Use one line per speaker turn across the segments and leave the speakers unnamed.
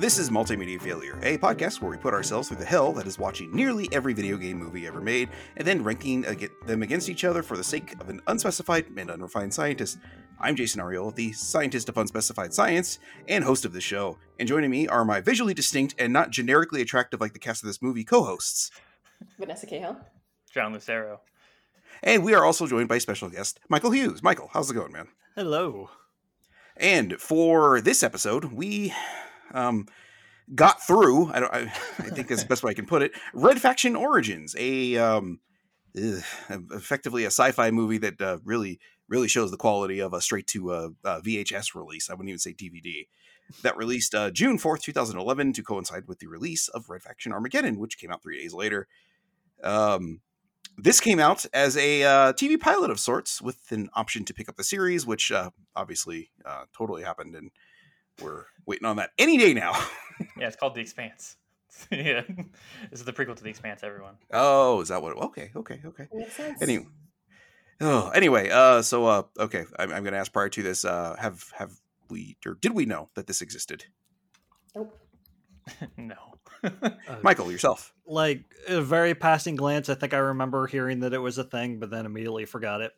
This is Multimedia Failure, a podcast where we put ourselves through the hell that is watching nearly every video game movie ever made and then ranking them against each other for the sake of an unspecified and unrefined scientist. I'm Jason Arriola, the scientist of unspecified science and host of the show. And joining me are my visually distinct and not generically attractive like the cast of this movie co-hosts.
Vanessa Cahill.
John Lucero.
And we are also joined by special guest Michael Hughes. Michael, how's it going, man?
Hello.
And for this episode, we um, got through. I, I, I think that's the best way I can put it. Red Faction Origins, a um, ugh, effectively a sci-fi movie that uh, really really shows the quality of a straight to uh, uh, VHS release. I wouldn't even say DVD. That released uh, June fourth, two thousand eleven, to coincide with the release of Red Faction Armageddon, which came out three days later. Um, this came out as a TV pilot of sorts, with an option to pick up the series, which obviously totally happened, and we're waiting on that any day now.
yeah, it's called The Expanse. yeah, this is the prequel to The Expanse. Everyone.
Oh, is that what? Okay, okay, okay.
Makes sense.
Anyway, oh, anyway, uh, so uh, okay, I'm, I'm going to ask prior to this, uh, have have we or did we know that this existed?
Nope.
no.
Uh,
Michael, yourself.
Like a very passing glance, I think I remember hearing that it was a thing, but then immediately forgot it.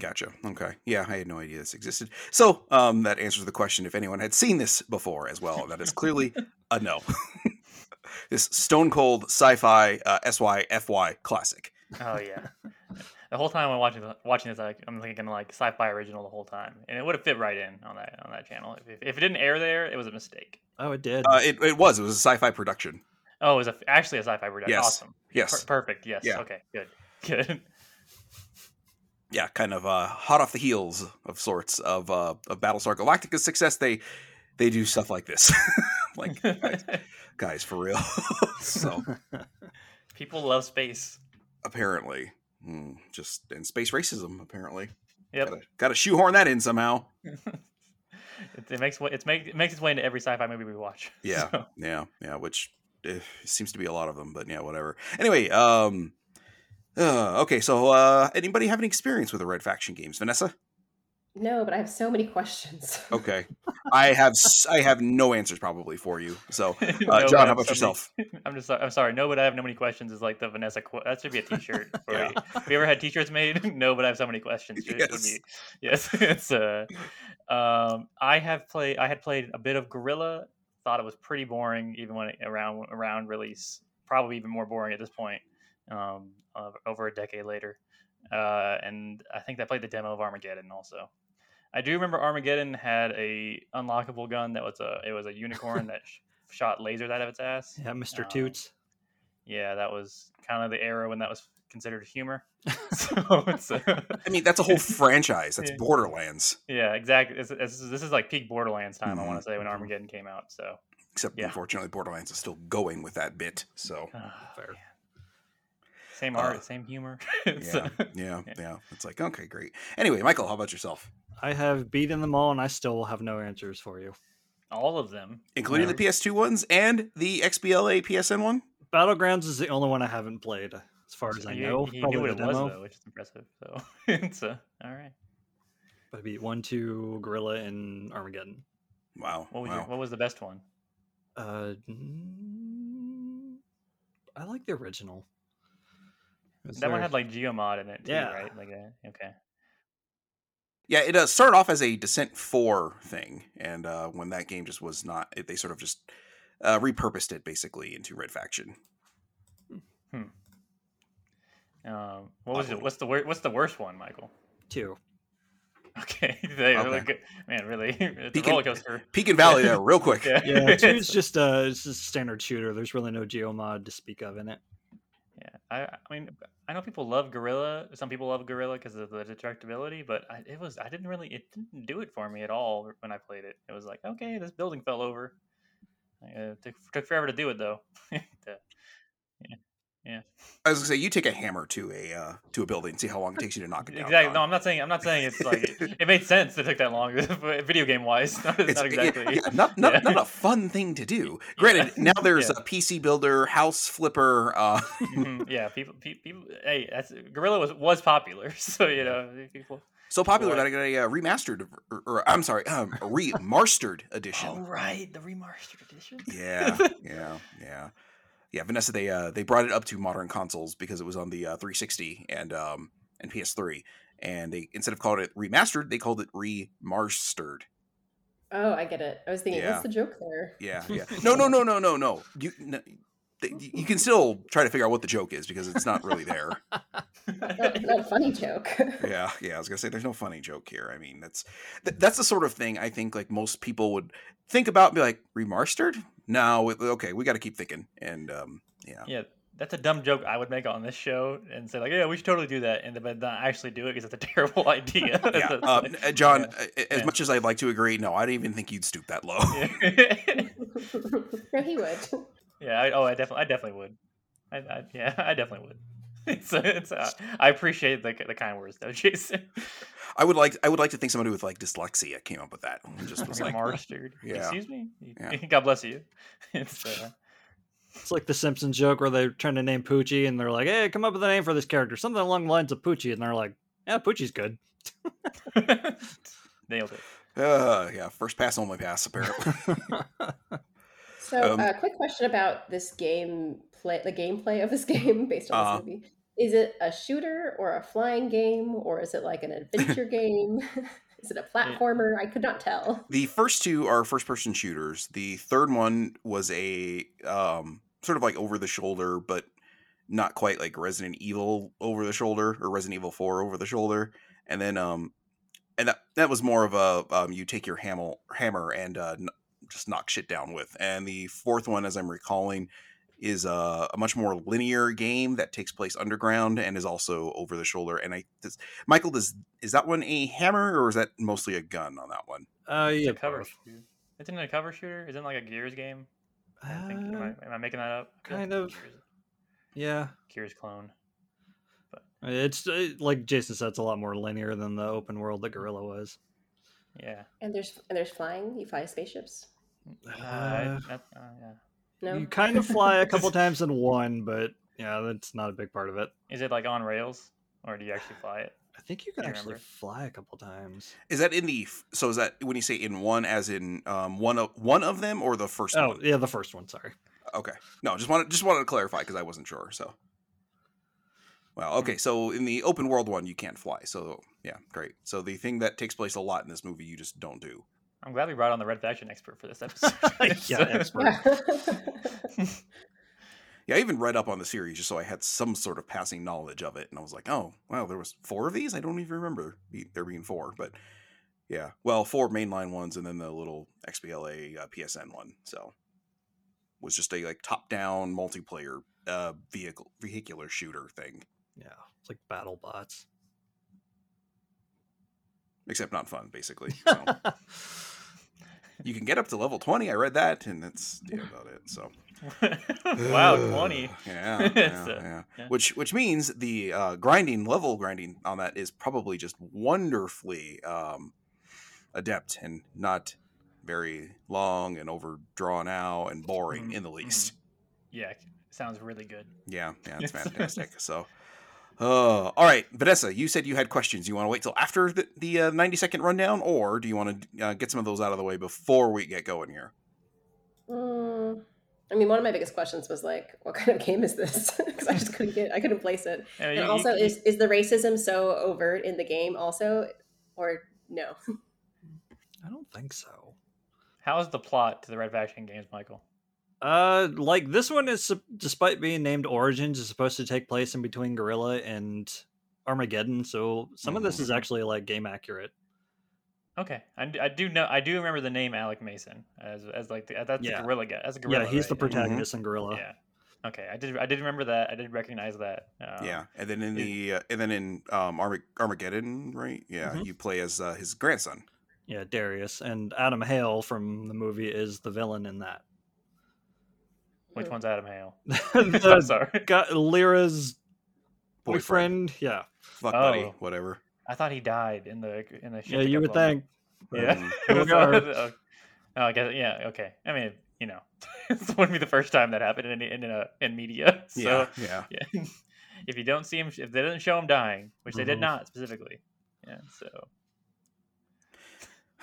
Gotcha. Okay. Yeah, I had no idea this existed. So um, that answers the question if anyone had seen this before as well. That is clearly a no. this stone cold sci-fi uh, SYFY classic.
Oh yeah. The whole time I'm watching watching this, like, I'm thinking like sci-fi original the whole time, and it would have fit right in on that on that channel. If, if it didn't air there, it was a mistake.
Oh, it did.
Uh, it, it was. It was a sci-fi production.
Oh, it was a, actually a sci-fi production.
Yes.
Awesome.
Yes.
Per- perfect. Yes.
Yeah.
Okay. Good. Good.
Yeah, kind of uh, hot off the heels of sorts of uh, of Battlestar Galactica's success. They they do stuff like this, like guys, guys, for real. so
People love space.
apparently, hmm, just and space racism. Apparently,
Yep.
gotta, gotta shoehorn that in somehow.
it, it makes it's make it makes its way into every sci-fi movie we watch.
Yeah,
So,
yeah, yeah. Which eh, seems to be a lot of them, but yeah, whatever. Anyway, um, uh, okay. So, uh, anybody have any experience with the Red Faction games, Vanessa?
No, but I have so many questions.
Okay, I have I have no answers probably for you. So, uh,
but
John, how about
so many-
yourself?
I'm just I'm sorry. No, but I have no many questions. Is like the Vanessa. Qu- that should be a T-shirt. For
Yeah.
you. Have you ever had T-shirts made? no, but I have so many questions. It would
Yes.
be- yes. It's uh, um, I have played. I had played a bit of Guerrilla. Thought it was pretty boring, even when it, around around release. Probably even more boring at this point. Um, over a decade later, uh, and I think I played the demo of Armageddon also. I do remember Armageddon had a unlockable gun that was a it was a unicorn that sh- shot lasers out of its ass.
yeah, Mr.
um,
Toots.
Yeah, that was kind of the era when that was considered humor. so it's uh,
I mean, that's a whole franchise. That's
Yeah.
Borderlands,
yeah, exactly. It's, it's, this is like peak Borderlands time. I
Mhm,
want to say when
mhm.
Armageddon came out. So
except
Yeah.
unfortunately, Borderlands is still going with that bit. So,
Fair.
Same
Uh,
art, same humor. It's,
yeah,
uh,
yeah,
yeah.
yeah. It's like okay, great. Anyway, Michael, how about yourself?
I have beaten them all, and I still have no answers for you.
all of them.
Including
Yeah.
the PS2 ones and the XBLA PSN one.
Battlegrounds is the only one I haven't played, as far as I
you,
know.
you
Probably
knew what
the
it was
demo.
though, which is impressive. So it's uh, all right.
But I beat one, two, Guerrilla, and Armageddon.
Wow,
What was
wow.
your, what was the best one?
Uh, I like the original. It was
That one had like Geomod in it too,
Yeah.
right? Like a, okay.
Yeah, it uh, started off as a Descent 4 thing, and uh, when that game just was not, it, they sort of just uh, repurposed it basically into Red Faction.
Um, what was it? What's the wor- what's the worst one, Michael?
two.
Okay, they
Okay.
really good. Man, really, it's
Peak
a roller coaster.
Peak and Valley there, real quick.
Yeah,
Yeah, two is just a it's just a standard shooter. There's really no geomod to speak of in it.
Yeah, I, I mean, I know people love Guerrilla. Some people love Guerrilla because of the destructibility, but I, it was I didn't really it didn't do it for me at all when I played it. It was like, okay, this building fell over. Uh, took took forever to do it though. The-
I was gonna say, you take a hammer to a uh, to a building, and see how long it takes you to knock it down.
exactly. No, I'm not saying I'm not saying it's like it, made sense it took that long, video game wise. Not,
It's
not exactly.
yeah, yeah, not not,
Yeah.
not a fun thing to do. Granted, now there's
Yeah.
a PC builder, house flipper. Uh,
Mhm, yeah, people, people. Hey, that's Guerrilla was was popular, so you know people
So popular that I got a uh, remastered, or, or I'm sorry, um, remastered edition.
Oh right, the remastered edition.
Yeah, yeah, yeah, yeah. Vanessa, they uh, they brought it up to modern consoles because it was on the uh, 360 and um and PS3, and they instead of calling it remastered, they called it remastered.
Oh, I get it. I was thinking,
Yeah.
what's the joke there?
Yeah, yeah. No, no, no, no, no, no. You no, you can still try to figure out what the joke is because it's not really there.
Not, not funny joke.
yeah, yeah. I was gonna say there's no funny joke here. I mean, that's th- that's the sort of thing I think like most people would think about and be like remastered. No, okay, we got to keep thinking. And um, yeah,
yeah, that's a dumb joke I would make on this show and say like, yeah, we should totally do that, and then but not actually do it because it's a terrible idea.
yeah.
It's
Uh,
like-
uh, John,
yeah.
uh, as
Yeah.
much as I'd like to agree, no, I didn't even think you'd stoop that low.
yeah,
no, he would.
yeah I, oh, I definitely, I definitely would. I, I, yeah, I definitely would. It's, it's, uh, I appreciate the the kind words though, Jason.
I would like I would like to think somebody with like dyslexia came up with that. and just was like,
Remastered.
yeah.
Excuse me.
Yeah.
God bless you. It's uh,
It's like the Simpsons joke where they're trying to name Poochie and they're like, "Hey, come up with a name for this character, something along the lines of Poochie," and they're like, "Yeah, Poochie's good."
nailed it.
uh, yeah, first pass, only pass, apparently.
So,
Um,
uh, quick question about this game play, the gameplay of this game based on
Uh-huh.
this movie. Is it a shooter or a flying game, or is it like an adventure game? is it a platformer? I could not tell.
the first two are first person shooters. The third one was a um, sort of like over the shoulder, but not quite like Resident Evil over the shoulder or Resident Evil 4 over the shoulder. And then um and that that was more of a um, you take your hammer hammer and uh, n- just knock shit down with. And the fourth one as I'm recalling is a, a much more linear game that takes place underground and is also over the shoulder. And I, does, Michael, does is that one a hammer or is that mostly a gun on that one?
Uh,
It's
yeah,
a cover shooter. Isn't it a cover shooter? Isn't it like a Gears game? I think, am,
Uh,
I, am I making that up? I feel like
kind of.
Gears,
yeah,
Gears clone. But.
It's uh, like Jason said, it's a lot more linear than the open world that Guerrilla was.
Yeah.
And there's and there's flying. You fly spaceships.
Uh,
Uh,
that- uh, yeah.
No.
You kind of fly a couple times in one, but yeah, that's not a big part of it.
Is it like on rails, or do you actually fly it?
I think you can
you
actually
remember?
fly a couple times.
Is that in the so is that when you say in one as in um, one of one of them or the first
Oh,
one?
yeah, the first one. Sorry.
Okay. No, just wanted just wanted to clarify because I wasn't sure. So, well, okay. So in the open world one, you can't fly. So yeah, great. So the thing that takes place a lot in this movie, you just don't do.
I'm glad we brought on the Red Faction expert for this episode.
yeah, expert.
Yeah.
Yeah, I even read up on the series just so I had some sort of passing knowledge of it, and I was like, oh, wow, there was four of these. I don't even remember there being four, but yeah, well, four mainline ones and then the little XBLA uh, PSN one. So was just a like top down multiplayer uh vehicle vehicular shooter thing,
Yeah, it's like battle bots.
except not fun, basically. So. You can get up to level 20 i read that and that's yeah, about it so
wow, 20.
yeah, yeah,
uh,
yeah.
yeah.
which which means the uh, grinding level grinding on that is probably just wonderfully um, adept and not very long and overdrawn out and boring
Mhm,
in the least
Yeah, sounds really good.
yeah yeah it's fantastic so uh, all right vanessa you said you had questions you want to wait till after the, the uh, 90 second rundown or do you want to uh, get some of those out of the way before we get going here
Mm, I mean, one of my biggest questions was like, what kind of game is this? Because I just couldn't get, I couldn't place it.
Yeah,
And
you- you-
also,
you-
is is the racism so overt in the game? Also, or no?
I don't think so.
how's the plot to the Red Faction games, Michael?
Uh, like this one is, despite being named Origins, is supposed to take place in between Guerrilla and Armageddon. So some of this is
Mhm.
actually like game accurate.
Okay, I, I do know. I do remember the name Alec Mason as as like the, that's
Yeah.
the guerrilla guy. That's a guerrilla.
yeah, he's the
right?
protagonist in Guerrilla.
Yeah. Okay, I did. I did remember that. I did recognize that. Um,
yeah and then in
it-
the uh, and then in um Armag- armageddon right yeah
Mhm.
you play as uh, his grandson
Yeah, Darius and Adam Hale from the movie is the villain in that.
Which one's Adam Hale?
the
I'm sorry.
got Lyra's
boyfriend,
boyfriend. Yeah,
fuck buddy
Oh.
whatever
I thought he died in the in the.
yeah, you
got
would think.
Yeah.
Here we
So-
are.
oh, I guess. Yeah. Okay. I mean, you know, this wouldn't be the first time that happened in in in, in media. So
yeah yeah
yeah. if you don't see him, if they didn't show him dying, which they did
Mhm.
not specifically, Yeah, so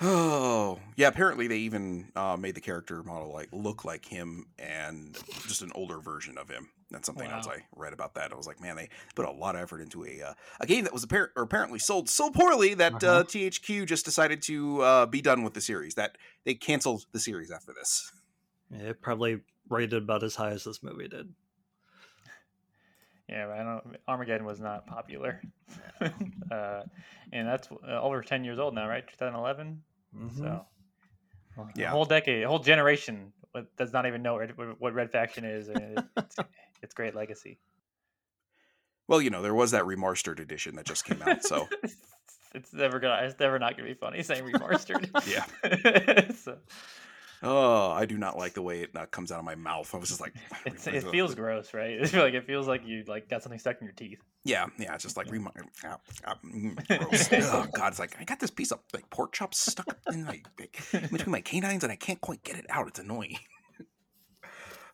Oh, yeah. Apparently, they even uh, made the character model like look like him and just an older version of him. That's something else
Wow.
I read about that. I was like, man, they put a lot of effort into a uh, a game that was appar- or apparently sold so poorly that uh
Uh-huh.
THQ just decided to uh, be done with the series. That they canceled the series after this.
It probably rated about as high as this movie did.
yeah, I don't. Armageddon was not popular, uh, and that's uh, over ten years old now, right? 2011.
Mhm.
So,
Yeah.
a whole decade, a whole generation does not even know what- what Red Faction is, and it's, it's great legacy.
Well, you know, there was that remastered edition that just came out. So
it's never gonna. It's never not gonna be funny saying remastered.
Yeah.
so,
oh, I do not like the way it uh, comes out of my mouth. I was just like,
it's, it feels gross, right? It's like it feels like you like got something stuck in your teeth.
Yeah, yeah, it's just like remi- ah, ah, mm, oh god, it's like I got this piece of like pork chop stuck in my like, between my canines and I can't quite get it out. It's annoying.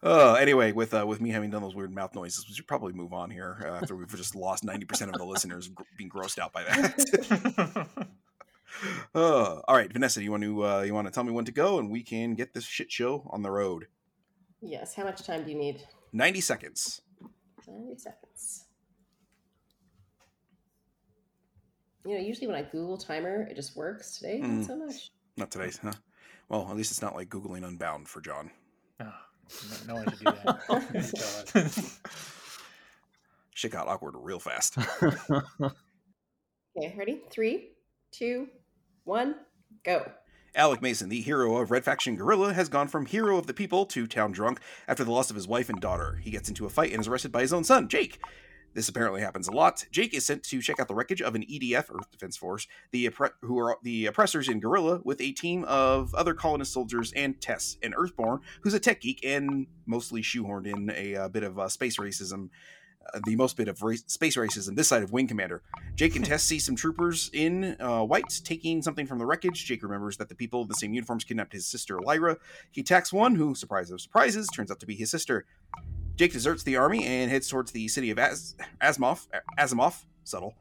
Uh, anyway, with uh, with me having done those weird mouth noises, we should probably move on here uh, after we've just lost ninety percent of the listeners being grossed out by that. uh, all right, Vanessa, do you want to uh, you want to tell me when to go, and we can get this shit show on the road.
Yes. How much time do you need?
Ninety seconds.
90 seconds. You know, usually when I Google timer, it just works. Today,
Mm.
not so much.
Not today, huh? Well, at least it's not like googling Unbound for John.
Oh, no, no one should do that.
Shit got awkward real fast.
Okay, ready? Three, two, one, go.
Alec Mason, the hero of Red Faction Guerrilla, has gone from hero of the people to town drunk after the loss of his wife and daughter. He gets into a fight and is arrested by his own son, Jake. This apparently happens a lot. Jake is sent to check out the wreckage of an EDF, Earth Defense Force, the oppre- who are the oppressors in Guerrilla, with a team of other colonist soldiers and Tess, an Earthborn, who's a tech geek and mostly shoehorned in a, uh bit of uh, space racism. Uh, the most bit of race- space racism this side of Wing Commander. Jake and Tess see some troopers in uh, white taking something from the wreckage. Jake remembers that the people in the same uniforms kidnapped his sister Lyra. He attacks one, who, surprise of surprises, turns out to be his sister. Jake deserts the army and heads towards the city of Az- Asimov. Asimov, subtle.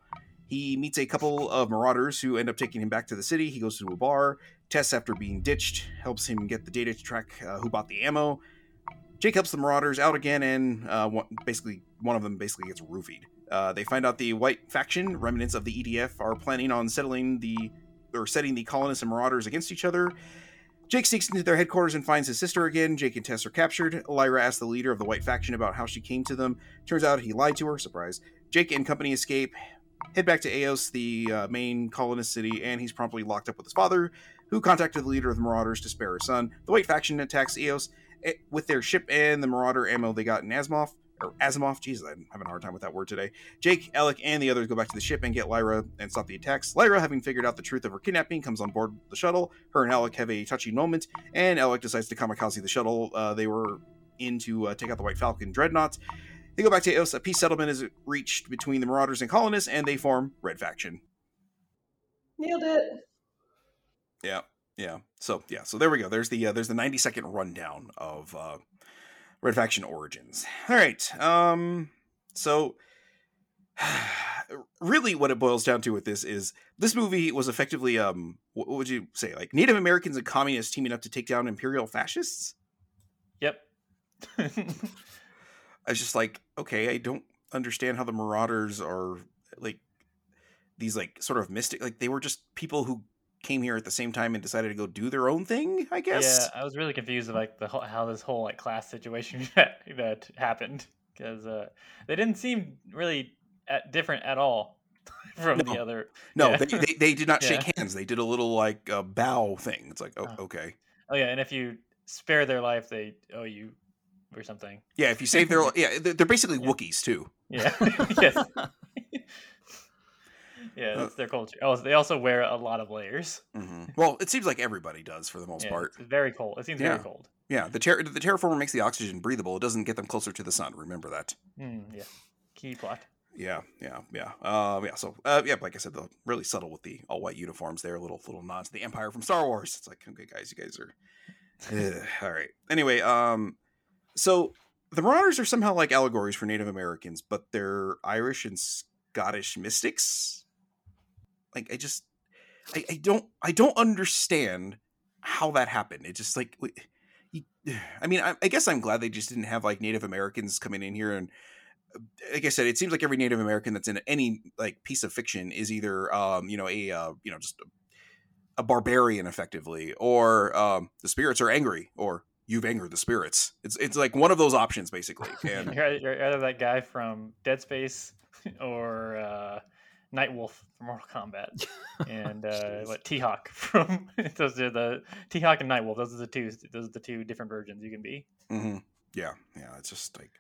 He meets a couple of marauders who end up taking him back to the city. He goes to a bar. Tess, after being ditched, helps him get the data to track uh, who bought the ammo. Jake helps the marauders out again, and uh, one, basically one of them basically gets roofied. Uh, they find out the White faction, remnants of the EDF, are planning on settling the or setting the colonists and marauders against each other. Jake sneaks into their headquarters and finds his sister again. Jake and Tess are captured. Lyra asks the leader of the White faction about how she came to them. Turns out he lied to her. Surprise. Jake and company escape, head back to Eos, the uh, main colonist city, and he's promptly locked up with his father, who contacted the leader of the Marauders to spare his son. The White faction attacks Eos with their ship and the Marauder ammo they got in Asimov. Or Asimov, Jesus, I'm having a hard time with that word today. Jake, Alec, and the others go back to the ship and get Lyra and stop the attacks. Lyra, having figured out the truth of her kidnapping, comes on board the shuttle. Her and Alec have a touchy moment, and Alec decides to kamikaze the shuttle uh, they were in to uh, take out the White Falcon dreadnought. They go back to Eos. A peace settlement is reached between the Marauders and colonists, and they form Red Faction.
Nailed it.
Yeah, yeah. So yeah, so there we go. There's the uh, there's the 90 second rundown of uh, Red Faction Origins. All right. Um. So really, what it boils down to with this is this movie was effectively um what what would you say like Native Americans and communists teaming up to take down imperial fascists.
yep.
I was just like, okay, I don't understand how the Marauders are like these like sort of mystic like they were just people who came here at the same time and decided to go do their own thing, I guess.
Yeah, I was really confused of like the whole, how this whole like class situation that, happened because uh, they didn't seem really at, different at all from
No.
the other.
No,
Yeah.
they, they, they did not shake
Yeah.
hands. They did a little like uh, bow thing. It's like, oh,
Oh.
okay.
Oh yeah, and if you spare their life, they owe you or something.
Yeah, if you save their, yeah, they're they're basically
Yeah.
Wookiees too.
Yeah. yes.
Uh,
yeah, that's their culture. Oh, they also wear a lot of layers.
hmm Well, it seems like everybody does for the most
Yeah,
part.
it's very cold. It seems
Yeah.
very cold.
Yeah, the ter- the terraformer makes the oxygen breathable. It doesn't get them closer to the sun. Remember that.
Mm, yeah, key plot.
Yeah, yeah, yeah. Um, yeah. So, uh, yeah, like I said, though, really subtle with the all white uniforms there. Little little nods to the Empire from Star Wars. It's like, okay, guys, you guys are. Ugh, all right. Anyway, um, so the Marauders are somehow like allegories for Native Americans, but they're Irish and Scottish mystics. Like I just I, I don't I don't understand how that happened. It just like you- I mean I, I guess I'm glad they just didn't have like Native Americans coming in here and uh, like I said, it seems like every Native American that's in any like piece of fiction is either um you know a uh, you know just a, a barbarian effectively or um the spirits are angry or you've angered the spirits. It's it's like one of those options basically. And
You're, you're either that guy from Dead Space or uh, Nightwolf from Mortal Kombat, and uh, what T Hawk from those are the T Hawk and Nightwolf. Those are the two. Those are the two different versions you can be.
hmm Yeah, yeah. It's just like,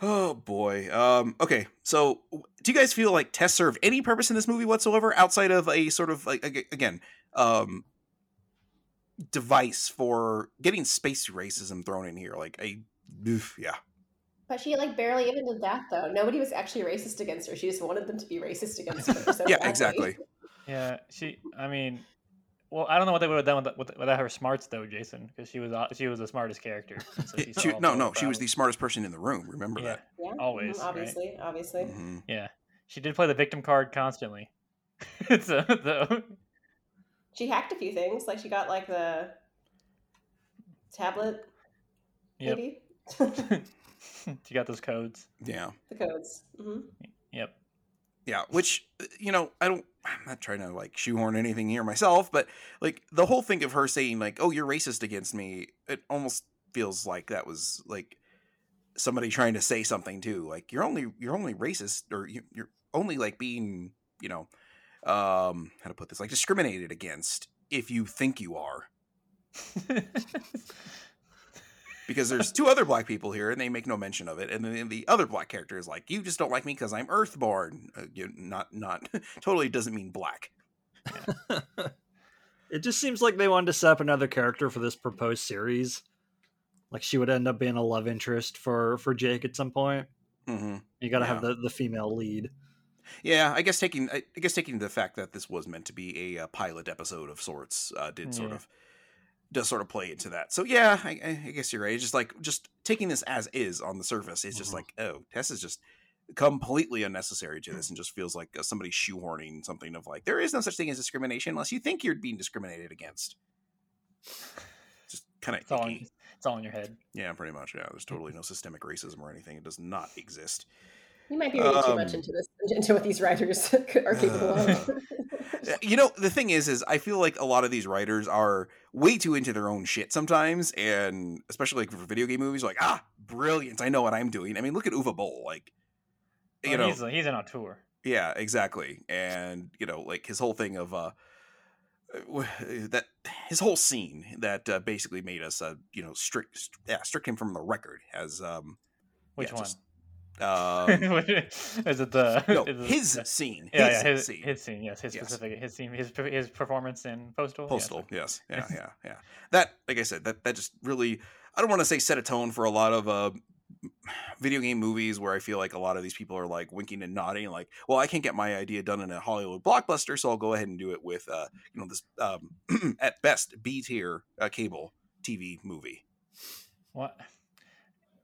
oh boy. Um. Okay. So, do you guys feel like Tess served any purpose in this movie whatsoever outside of a sort of like again, um, device for getting space racism thrown in here? Like a, oof, yeah.
But she like barely even did that though. Nobody was actually racist against her. She just wanted them to be racist against her. So
Yeah,
badly.
exactly.
Yeah, she. I mean, well, I don't know what they would have done with, with, without her smarts though, Jason, because she was uh, she was the smartest character. so
Yeah,
she
she- no, no, she was the smartest person in the room. Remember
Yeah,
that.
Yeah,
Always,
mhm,
right?
obviously, obviously.
hmm
yeah. She did play the victim card constantly. so, though.
She hacked a few things. Like she got like the tablet,
Yep.
maybe
she got those codes.
Yeah.
the codes. hmm
Yep.
Yeah, which you know, I don't. I'm not trying to like shoehorn anything here myself, but like the whole thing of her saying like, "Oh, you're racist against me," it almost feels like that was like somebody trying to say something too. Like you're only you're only racist, or you, you're only like being you know, um, how to put this, like discriminated against if you think you are. Because there's two other black people here, and they make no mention of it. And then the other black character is like, "You just don't like me because I'm Earthborn." Uh, you not not totally doesn't mean black.
it just seems like they wanted to set up another character for this proposed series. Like she would end up being a love interest for for Jake at some point.
hmm
You got to
Yeah.
have the the female lead.
Yeah, I guess taking I guess taking the fact that this was meant to be a, uh pilot episode of sorts uh, did sort of does sort of play into that. So yeah, I, I guess you're right. It's just like just taking this as is on the surface. It's just
Mhm.
like oh, Tess is just completely unnecessary to this and just feels like uh, somebody shoehorning something of like there is no such thing as discrimination unless you think you're being discriminated against. Just kind of
It's all, in, it's all in your head.
yeah, pretty much. Yeah, there's totally no systemic racism or anything. It does not exist.
You might be reading too much
Um,
into this, into what these writers are capable of.
Uh, you know the thing is is i feel like a lot of these writers are way too into their own shit sometimes and especially like for video game movies like ah brilliant i know what i'm doing i mean look at Uwe Boll like you
Oh,
know
he's, he's in on tour.
yeah exactly and you know like his whole thing of uh that his whole scene that uh, basically made us uh you know strict st- yeah strict him from the record as um
Which
yeah,
one?
just, um
is it the
no
it
his
the-
scene
Yeah,
his
yeah, his,
scene
his scene, yes, his
Yes.
specific, his scene, his his performance in Postal. yes.
Postal, yes, yeah, yeah, yeah. That, like I said, that that just really, I don't want to say set a tone for a lot of uh, video game movies where I feel like a lot of these people are like winking and nodding, like, well, I can't get my idea done in a Hollywood blockbuster, so I'll go ahead and do it with, uh, you know, this um, at best B tier uh, cable TV movie.
What?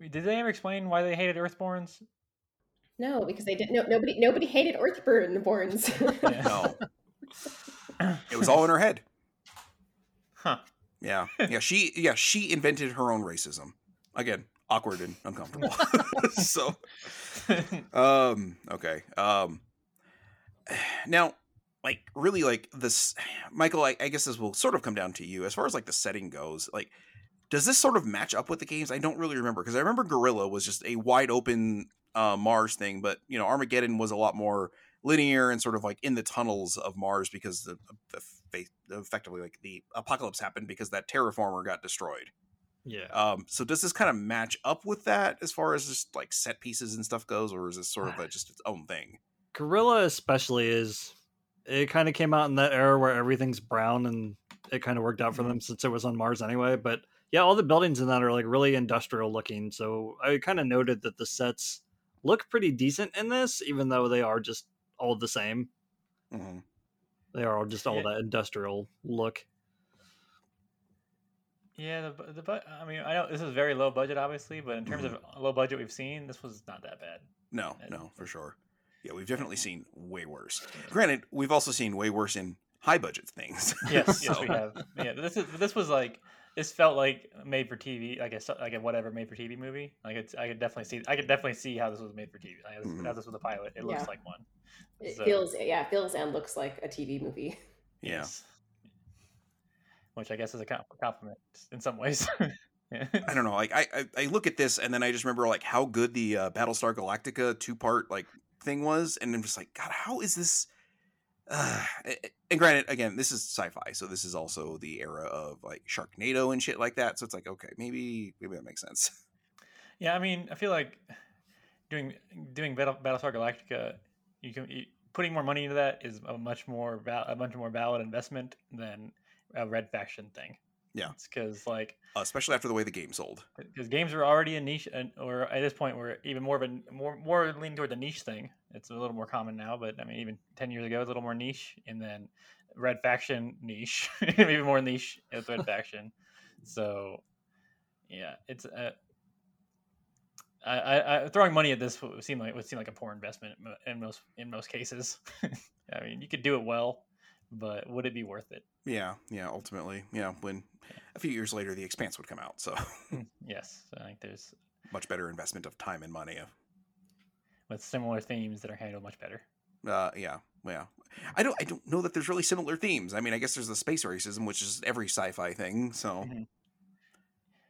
Did they ever explain why they hated Earthborns?
no, because they didn't. No, nobody, nobody hated Earthborns.
No, it was all in her head.
Huh.
Yeah, yeah. She, yeah, she invented her own racism. Again, awkward and uncomfortable. so. um okay um now like really like this michael I, I guess this will sort of come down to you as far as like the setting goes like does this sort of match up with the games i don't really remember because i remember guerrilla was just a wide open uh mars thing but you know armageddon was a lot more linear and sort of like in the tunnels of mars because the, the, effectively like the apocalypse happened because that terraformer got destroyed
Yeah.
um, so does this kind of match up with that as far as just like set pieces and stuff goes, or is this sort of a, just its own thing?
Guerrilla especially is it kind of came out in that era where everything's brown and it kind of worked out for
Mm-hmm.
them since it was on Mars anyway. But yeah, all the buildings in that are like really industrial looking. So I kind of noted that the sets look pretty decent in this, even though they are just all the same.
hmm
They are all just all
Yeah.
that industrial look.
yeah, the the but I mean, I know this is very low budget, obviously, but in terms
Mhm.
of low budget we've seen, this was not that bad.
No,
And-
no, for sure. Yeah, we've definitely seen way worse. Granted, we've also seen way worse in high budget things.
Yes, yes, we have. Yeah, this is this was like this felt like made for TV, like a so- like a whatever made for TV movie. Like it's, I could definitely see, I could definitely see how this was made for TV. Like, this,
Mhm.
how this was a pilot. It looks
Yeah.
like one.
It
So-
feels yeah, it feels and looks like a TV movie.
Yeah.
Yes. Which I guess is a compliment in some ways. yeah.
I don't know. Like I, I, I look at this and then I just remember like how good the uh, Battlestar Galactica two part like thing was, and I'm just like, God, how is this? Uh, and granted, again, this is sci-fi, so this is also the era of like Sharknado and shit like that. So it's like, okay, maybe maybe that makes sense.
Yeah, I mean, I feel like doing doing Battle, Battlestar Galactica, you can you, putting more money into that is a much more val- a much more valid investment than a Red Faction thing.
Yeah.
it's because like
Uh, especially after the way the game sold.
because games are already a niche, and, or at this point, we're even more of a more more leaning toward the niche thing. It's a little more common now, but I mean, even ten years ago, it's a little more niche, and then Red Faction niche, even more niche with Red Faction. So, yeah, it's uh, I, I, I throwing money at this would seem like would seem like a poor investment in most in most cases. I mean, you could do it well, but would it be worth it?
Yeah, yeah. Ultimately, yeah. When a few years later, the Expanse would come out, so
yes, I think there's
much better investment of time and money.
with similar themes that are handled much better.
Uh, yeah, yeah. I don't, I don't know that there's really similar themes. I mean, I guess there's the space racism, which is every sci-fi thing. So,
Mhm.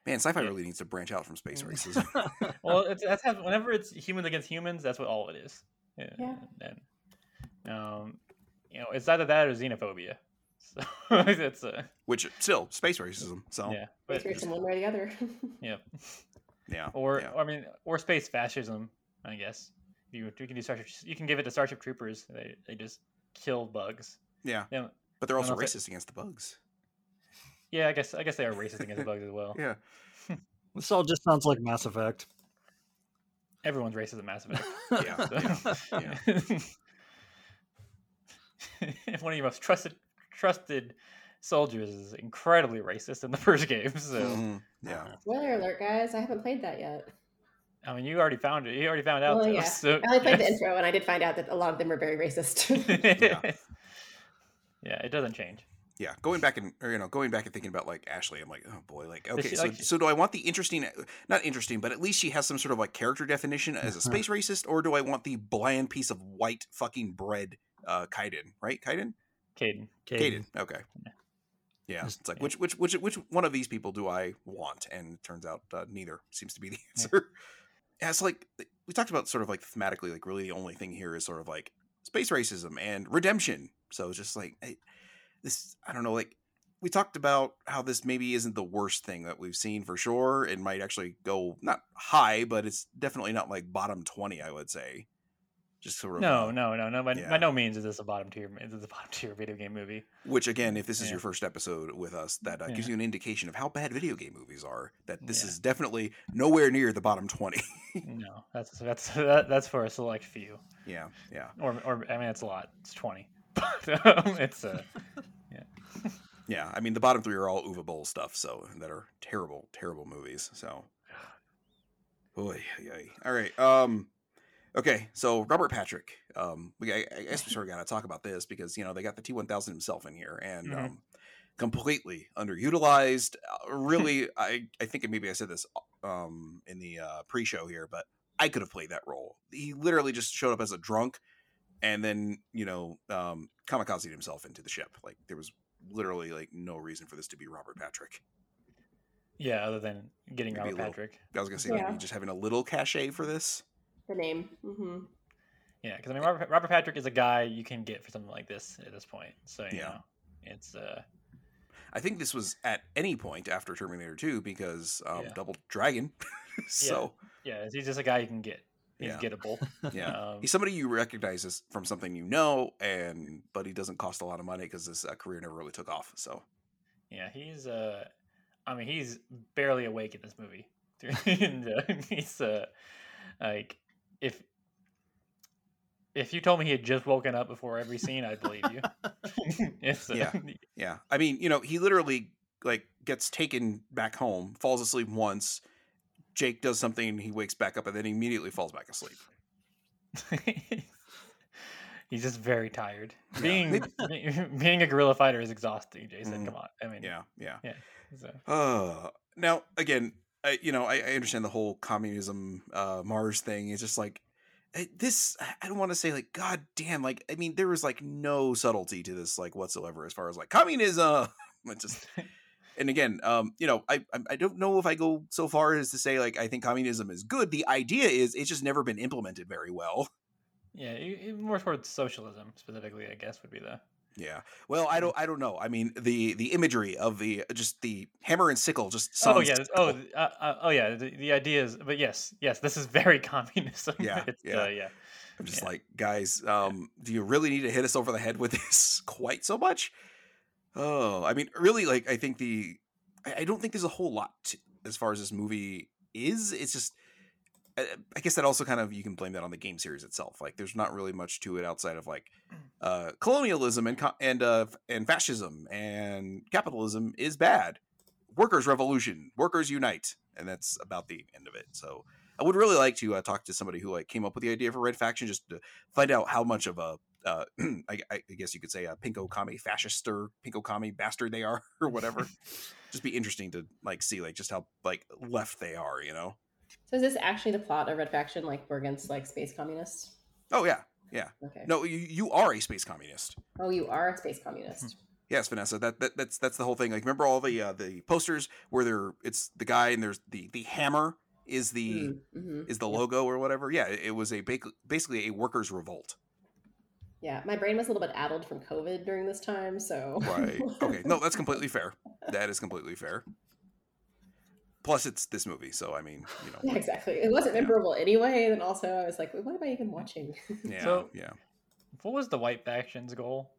man, sci-fi
Yeah.
really needs to branch out from space
Mm.
racism.
well, it's, that's whenever it's humans against humans, that's what all it is. Yeah.
Yeah.
And, um, you know, it's either that or xenophobia. So it's a
which still space racism. So,
yeah, but
It's one way or the other.
yeah,
yeah.
or
yeah.
I mean, or space fascism. I guess you you can do Starship. You can give it to Starship Troopers. They they just kill bugs.
yeah,
Yeah,
but they're also
don't it-
racist against the bugs.
yeah. I guess I guess they are racist against the bugs as well.
Yeah,
This all just sounds like Mass Effect.
Everyone's racist at Mass Effect.
yeah,
So-
yeah.
One of your most trusted trusted soldiers is incredibly racist in the first game. So
Mhm, yeah.
Spoiler alert, guys! I haven't played that yet.
I mean, you already found it. You already found out.
Well,
though,
yeah.
so-
I only played the intro, and I did find out that a lot of them were very racist.
Yeah.
yeah, it doesn't change.
Yeah, going back and or, you know going back and thinking about like Ashley, I'm like, oh boy, like okay,
she-
so
like-
so do I want the interesting, not interesting, but at least she has some sort of like character definition as a space racist, or do I want the bland piece of white fucking bread, uh, Kaidan, right? Kaidan,
Caden.
Kaidan, okay, yeah, it's like which which which which one of these people do I want? And it turns out uh, neither seems to be the answer. Yeah, it's like we talked about sort of like thematically, like really the only thing here is sort of like space racism and redemption. So it's just like I, this, I don't know, like we talked about how this maybe isn't the worst thing that we've seen for sure. It might actually go not high, but it's definitely not like bottom twenty. I would say, just sort of
No, no, no, no. By,
yeah.
by no means is this a bottom tier. Is This a bottom tier video game movie.
Which again, if this is
Yeah.
your first episode with us, that uh, gives you an indication of how bad video game movies are. That this
Yeah.
is definitely nowhere near the bottom twenty.
No, that's that's that, that's for a select few.
yeah, yeah.
Or, or I mean, it's a lot. It's twenty. It's uh, Yeah,
yeah, I mean the bottom three are all Uwe Boll stuff, so that are terrible, terrible movies. So, Oy, oy, oy. all right. Um, okay, so Robert Patrick. Um, we I, I guess we sort of got to talk about this because you know they got the T one thousand himself in here and
Mhm.
um, completely underutilized. Uh, really, I I think maybe I said this um in the uh, pre show here, but I could have played that role. He literally just showed up as a drunk and then you know um kamikaze himself into the ship like there was literally like no reason for this to be robert patrick
yeah. Other than getting
Maybe a
Robert
little-
Patrick.
i was gonna say
Yeah.
maybe just having a little cachet for this
the name. hmm
Yeah, because I mean, Robert, Robert Patrick is a guy you can get for something like this at this point. So you
Yeah.
know, it's uh,
i think this was at any point after terminator 2 because um
Yeah.
double dragon so
yeah, he's just a guy you can get. He's
Yeah.
gettable.
yeah
Um,
he's somebody you recognize as from something you know and but he doesn't cost a lot of money because his uh, career never really took off so
Yeah, he's uh I mean he's barely awake in this movie. and, uh, he's uh like if if you told me he had just woken up before every scene, I'd believe you.
Yeah. Yeah. I mean, you know, he literally like gets taken back home, falls asleep once. Jake does something, he wakes back up, and then he immediately falls back asleep.
He's just very tired.
Yeah,
Being being a guerrilla fighter is exhausting, Jason.
Mm.
Come on. I mean,
yeah, Yeah, yeah.
So.
Uh, now again, I, you know, I, I understand the whole communism uh, Mars thing. It's just like eh, this. I- don't want to say like, God damn, like I mean, there was like no subtlety to this like whatsoever as far as like communism. It just and again, um, you know, I I- don't know if I go so far as to say like I think communism is good. The idea is it's just never been implemented very well.
Yeah, more towards socialism specifically, I guess would be the.
Yeah. Well, I don't I don't know. I mean, the the imagery of the just the hammer and sickle just
Oh yeah. Oh, uh, uh, oh yeah. The, the idea is, but yes, yes, this is very communism.
Yeah, yeah.
Uh, yeah.
I'm just
Yeah.
like, guys, um, do you really need to hit us over the head with this quite so much? Oh, I mean, really, like, I think the, I, I don't think there's a whole lot to, as far as this movie is. It's just, I, guess that also kind of you can blame that on the game series itself. Like, there's not really much to it outside of like, uh, colonialism and co- and uh and fascism and capitalism is bad. Workers' revolution, workers unite, and that's about the end of it. So. I would really like to uh, talk to somebody who like came up with the idea for Red Faction, just to find out how much of a, uh, I, I guess you could say a pinko kami fascist or pinko kami bastard they are, or whatever. just be interesting to like see like just how like left they are, you know?
So is this actually the plot of Red Faction? Like we're against like space communists?
Oh yeah, yeah.
Okay.
no, you, you are a space communist.
Oh, you are a space communist.
Yes, Vanessa. That, that that's that's the whole thing. Like, remember all the uh, the posters where there it's the guy and there's the the hammer is the
mm-hmm.
is the logo or whatever. Yeah, it, it was a basically a workers' revolt.
Yeah, my brain was a little bit addled from COVID during this time, so
Right. Okay. No, that's completely fair. That is completely fair. Plus, it's this movie, so I mean, you know,
Yeah, exactly. It wasn't memorable anyway, and also I was like, "Wait, what am I even watching?
yeah,
So-
yeah.
What was the white faction's goal?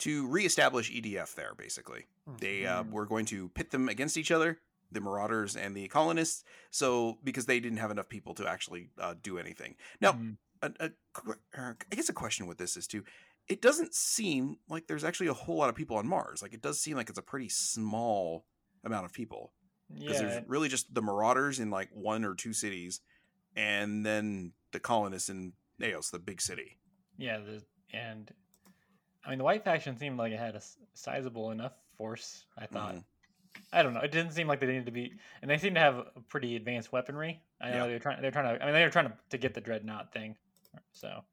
To reestablish EDF there, basically, they uh,
Mm.
were going to pit them against each other, the Marauders and the colonists. So because they didn't have enough people to actually uh, do anything. Now,
Mm.
a, a, qu- er, I guess a question with this is too. It doesn't seem like there's actually a whole lot of people on Mars. Like it does seem like it's a pretty small amount of people. Because
yeah,
there's really just the marauders in like one or two cities and then the colonists in Eos, the big city.
yeah, the, and I mean the white faction seemed like it had a sizable enough force. I thought.
Mhm.
I don't know. It didn't seem like they needed to be, and they seem to have a pretty advanced weaponry. I know
Yeah.
they're trying. They're trying to. I mean, they were trying to, to get the dreadnought thing. So,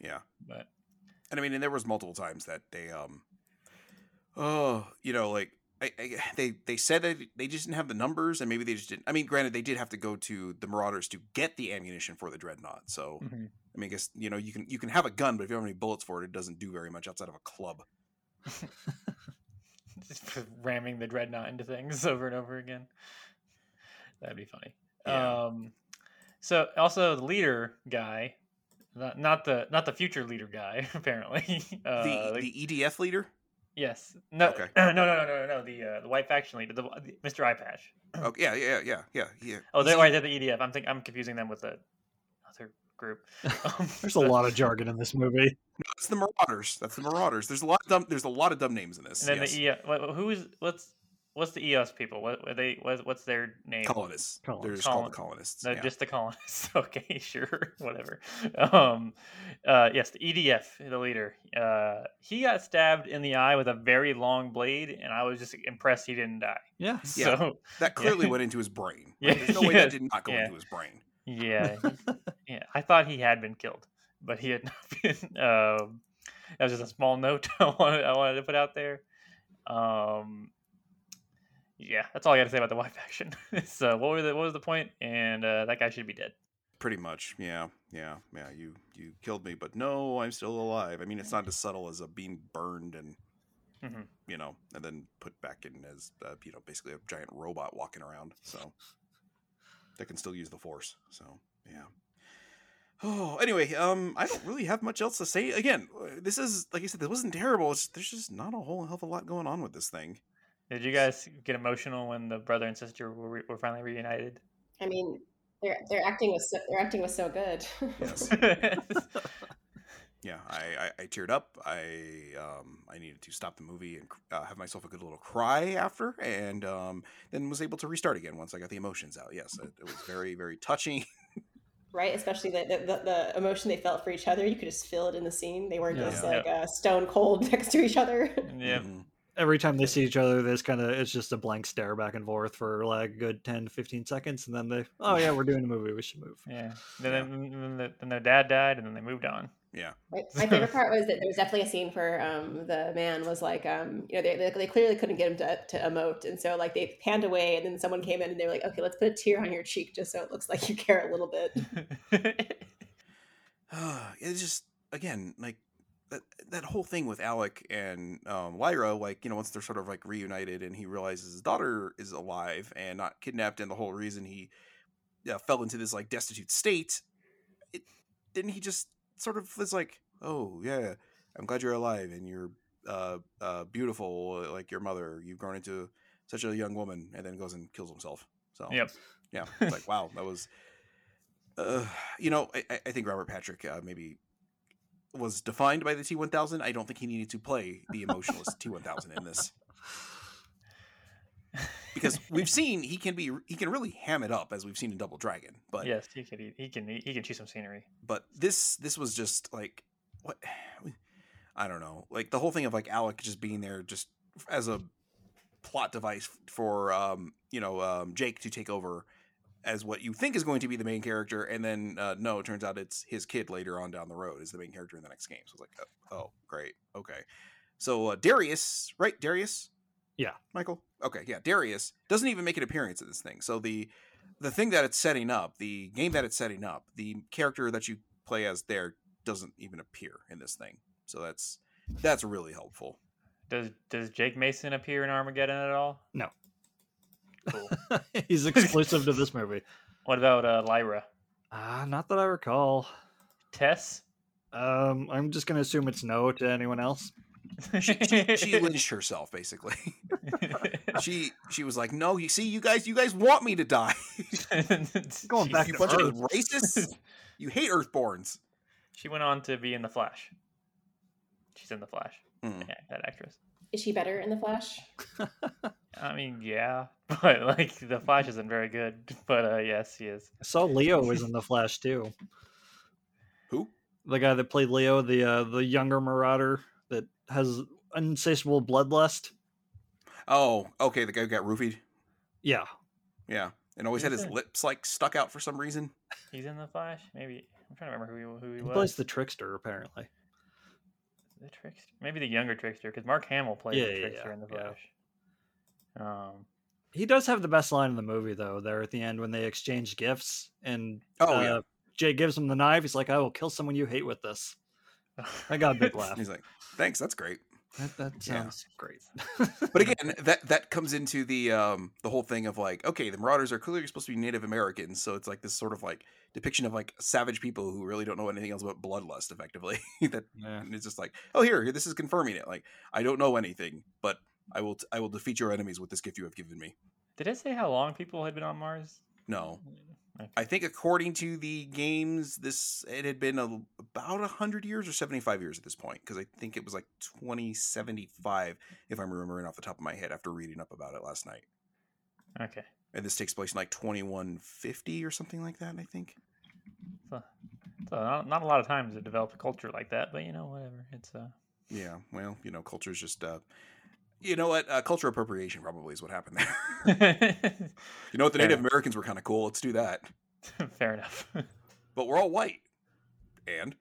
Yeah.
but
And I mean, and there was multiple times that they, um, oh, you know, like I, I, they they said that they just didn't have the numbers, and maybe they just didn't. I mean, granted, they did have to go to the Marauders to get the ammunition for the dreadnought. So
mhm.
I mean, I guess you know you can you can have a gun, but if you don't have any bullets for it, it doesn't do very much outside of a club.
just ramming the dreadnought into things over and over again. That'd be funny.
Yeah.
Um, so also the leader guy, not, not the not the future leader guy. Apparently, uh,
the-
the
EDF leader.
Yes, no,
Okay.
no, no, no, no, no, the uh, the white faction leader, the, the Mr. Eye Patch.
Oh yeah, yeah, yeah, yeah, yeah.
Oh, they're
He's-
right. They're the EDF. I'm think I'm confusing them with the other group. Um,
There's a lot of jargon in this movie.
That's the Marauders. That's the Marauders. There's a lot of dumb. There's a lot of dumb names in this.
And then
yes.
the EOS. Who is what's what's the EOS people? What are they? What, what's their name?
colonists. They're
Colonists.
just called the colonists.
No,
yeah.
just the colonists. okay, sure, whatever. Um, uh, yes, the EDF, the leader. Uh, he got stabbed in the eye with a very long blade, and I was just impressed he didn't die.
Yeah.
Yeah.
So
that clearly
yeah.
went into his brain.
Yeah,
There's no way that did not go
yeah.
into his brain.
yeah, yeah, I thought he had been killed, but he had not been. Um, that was just a small note I wanted, I wanted to put out there. Um, yeah, that's all I got to say about the white faction. so, what were the what was the point? And uh, that guy should be dead.
Pretty much. Yeah. Yeah. Yeah. You you killed me, but no, I'm still alive. I mean, it's not as subtle as a being burned and
Mhm.
you know, and then put back in as uh, you know, basically a giant robot walking around. So that can still use the force. So yeah. Oh, anyway, um, I don't really have much else to say. Again, uh, this is like I said, this wasn't terrible. It's, there's just not a whole hell of a lot going on with this thing.
Did you guys get emotional when the brother and sister were, re- were finally reunited?
I mean, their their acting was so, their acting was so good.
Yes. yeah, I, I, I teared up. I um, I needed to stop the movie and uh, have myself a good little cry after, and um, then was able to restart again once I got the emotions out. Yes, it, it was very very touching.
right? Especially the, the, the, the emotion they felt for each other. You could just feel it in the scene. They weren't
Yeah.
just
Yeah.
like uh, stone cold next to each other.
Yeah.
Mhm.
Every time they see each other, there's kind of it's just a blank stare back and forth for like a good 10, 15 seconds, and then they, oh yeah, we're doing a movie, we should move.
Yeah. Then, then, then, the, then their dad died, and then they moved on.
Yeah.
My, my favorite part was that there was definitely a scene where um, the man was like, um, you know, they, they, they clearly couldn't get him to, to emote. And so, like, they panned away, and then someone came in and they were like, okay, let's put a tear on your cheek just so it looks like you care a little bit.
it's just again like that that whole thing with Alec and um, Lyra, like you know, once they're sort of like reunited, and he realizes his daughter is alive and not kidnapped, and the whole reason he uh, fell into this like destitute state, it, didn't he just sort of was like, oh yeah, I'm glad you're alive and you're uh, uh, beautiful like your mother. You've grown into such a young woman, and then goes and kills himself. So
Yep.
yeah, it's like wow, that was. Uh, you know, I, I- I think Robert Patrick uh, maybe was defined by the T1000. I don't think he needed to play the emotionless T1000 in this because we've seen he can be he can really ham it up as we've seen in Double Dragon, but
yes, he can. He can. He can chew some scenery.
but this this was just like what I don't know, like the whole thing of like Alec just being there just as a plot device for um you know um Jake to take over as what you think is going to be the main character, and then uh, no, it turns out it's his kid later on down the road is the main character in the next game. So it's like, oh, oh great, okay. So uh, Darius, right? Darius,
Yeah.
Michael. Okay, yeah, Darius doesn't even make an appearance in this thing. So the the thing that it's setting up, the game that it's setting up, the character that you play as there doesn't even appear in this thing. So that's that's really helpful.
Does Does Jake Mason appear in Armageddon at all?
No.
Cool.
He's exclusive to this movie.
what about uh, Lyra?
Ah, not that I recall.
Tess?
Um, I'm just gonna assume it's no to anyone else.
She, she, she lynched herself basically. she she was like, "No, you see, you guys, you guys want me to die.
Going back
you
to
bunch of racists. You hate Earthborns."
She went on to be in the Flash. She's in the Flash.
Hmm.
Yeah, that actress.
Is she better in the Flash?
I mean, yeah, but like the Flash isn't very good. But uh, yes, he is.
I saw Leo was in the Flash too.
Who?
The guy that played Leo, the uh, the younger Marauder that has insatiable bloodlust.
Oh, okay, the guy who got roofied.
Yeah,
Yeah, and always had his
Okay.
lips like stuck out for some reason.
He's in the Flash. Maybe I'm trying to remember who he, who he
he
was.
plays the trickster apparently.
The trickster, maybe the younger trickster, because Mark Hamill plays
Yeah,
the
yeah,
trickster
yeah,
in the
yeah.
Flash. Um,
He does have the best line in the movie though. There at the end when they exchange gifts and
Oh,
uh,
yeah.
Jay gives him the knife. He's like, "I will kill someone you hate with this." I got a big laugh.
He's like, "Thanks, that's great."
That, that
Yeah.
sounds great.
But again, that that comes into the um the whole thing of like, okay, the Marauders are clearly supposed to be Native Americans, so it's like this sort of like depiction of like savage people who really don't know anything else about bloodlust, effectively. that
yeah.
and it's just like, oh, here, here, this is confirming it. Like, I don't know anything, but I will, t- I will defeat your enemies with this gift you have given me.
did it say how long people had been on Mars?
No,
Okay.
I think according to the games, this it had been a, about hundred years or seventy five years at this point, because I think it was like twenty seventy five, if I'm remembering off the top of my head after reading up about it last night.
Okay.
And this takes place in like twenty one fifty or something like that. I think.
So, so not, not a lot of times to develop a culture like that, but you know, whatever. It's uh,
Yeah, well, you know, culture's just, uh, you know what, uh, culture appropriation probably is what happened there. you know what, the
Fair
Native
enough.
Americans were kind of cool. Let's do that.
fair enough.
but we're all white. And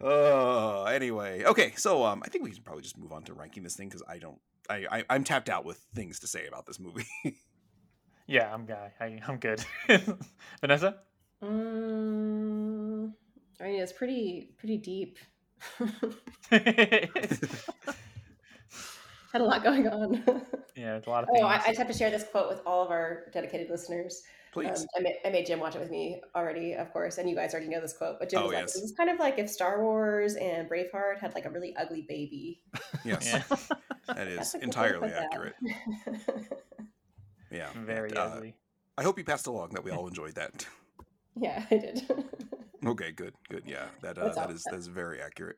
uh anyway, okay, so um I think we can probably just move on to ranking this thing because I don't I, I I'm tapped out with things to say about this movie.
yeah, I'm guy. I, I'm good. Vanessa.
Mm, I mean, it's pretty pretty deep. Had a lot going on.
yeah, it's a lot of
oh. I, I just have to share this quote with all of our dedicated listeners.
Please.
Um, I, made, I made Jim watch it with me already, of course, and you guys already know this quote. But Jim
Oh,
was like,
yes.
"This is kind of like if Star Wars and Braveheart had like a really ugly baby."
yes,
yeah,
That's
is
a good way to
entirely accurate. Yeah.
very
uh,
ugly.
I hope you passed along that we all enjoyed that.
yeah, I did.
Okay, good, good. Yeah, that uh,
That's
that
all.
is that is very accurate.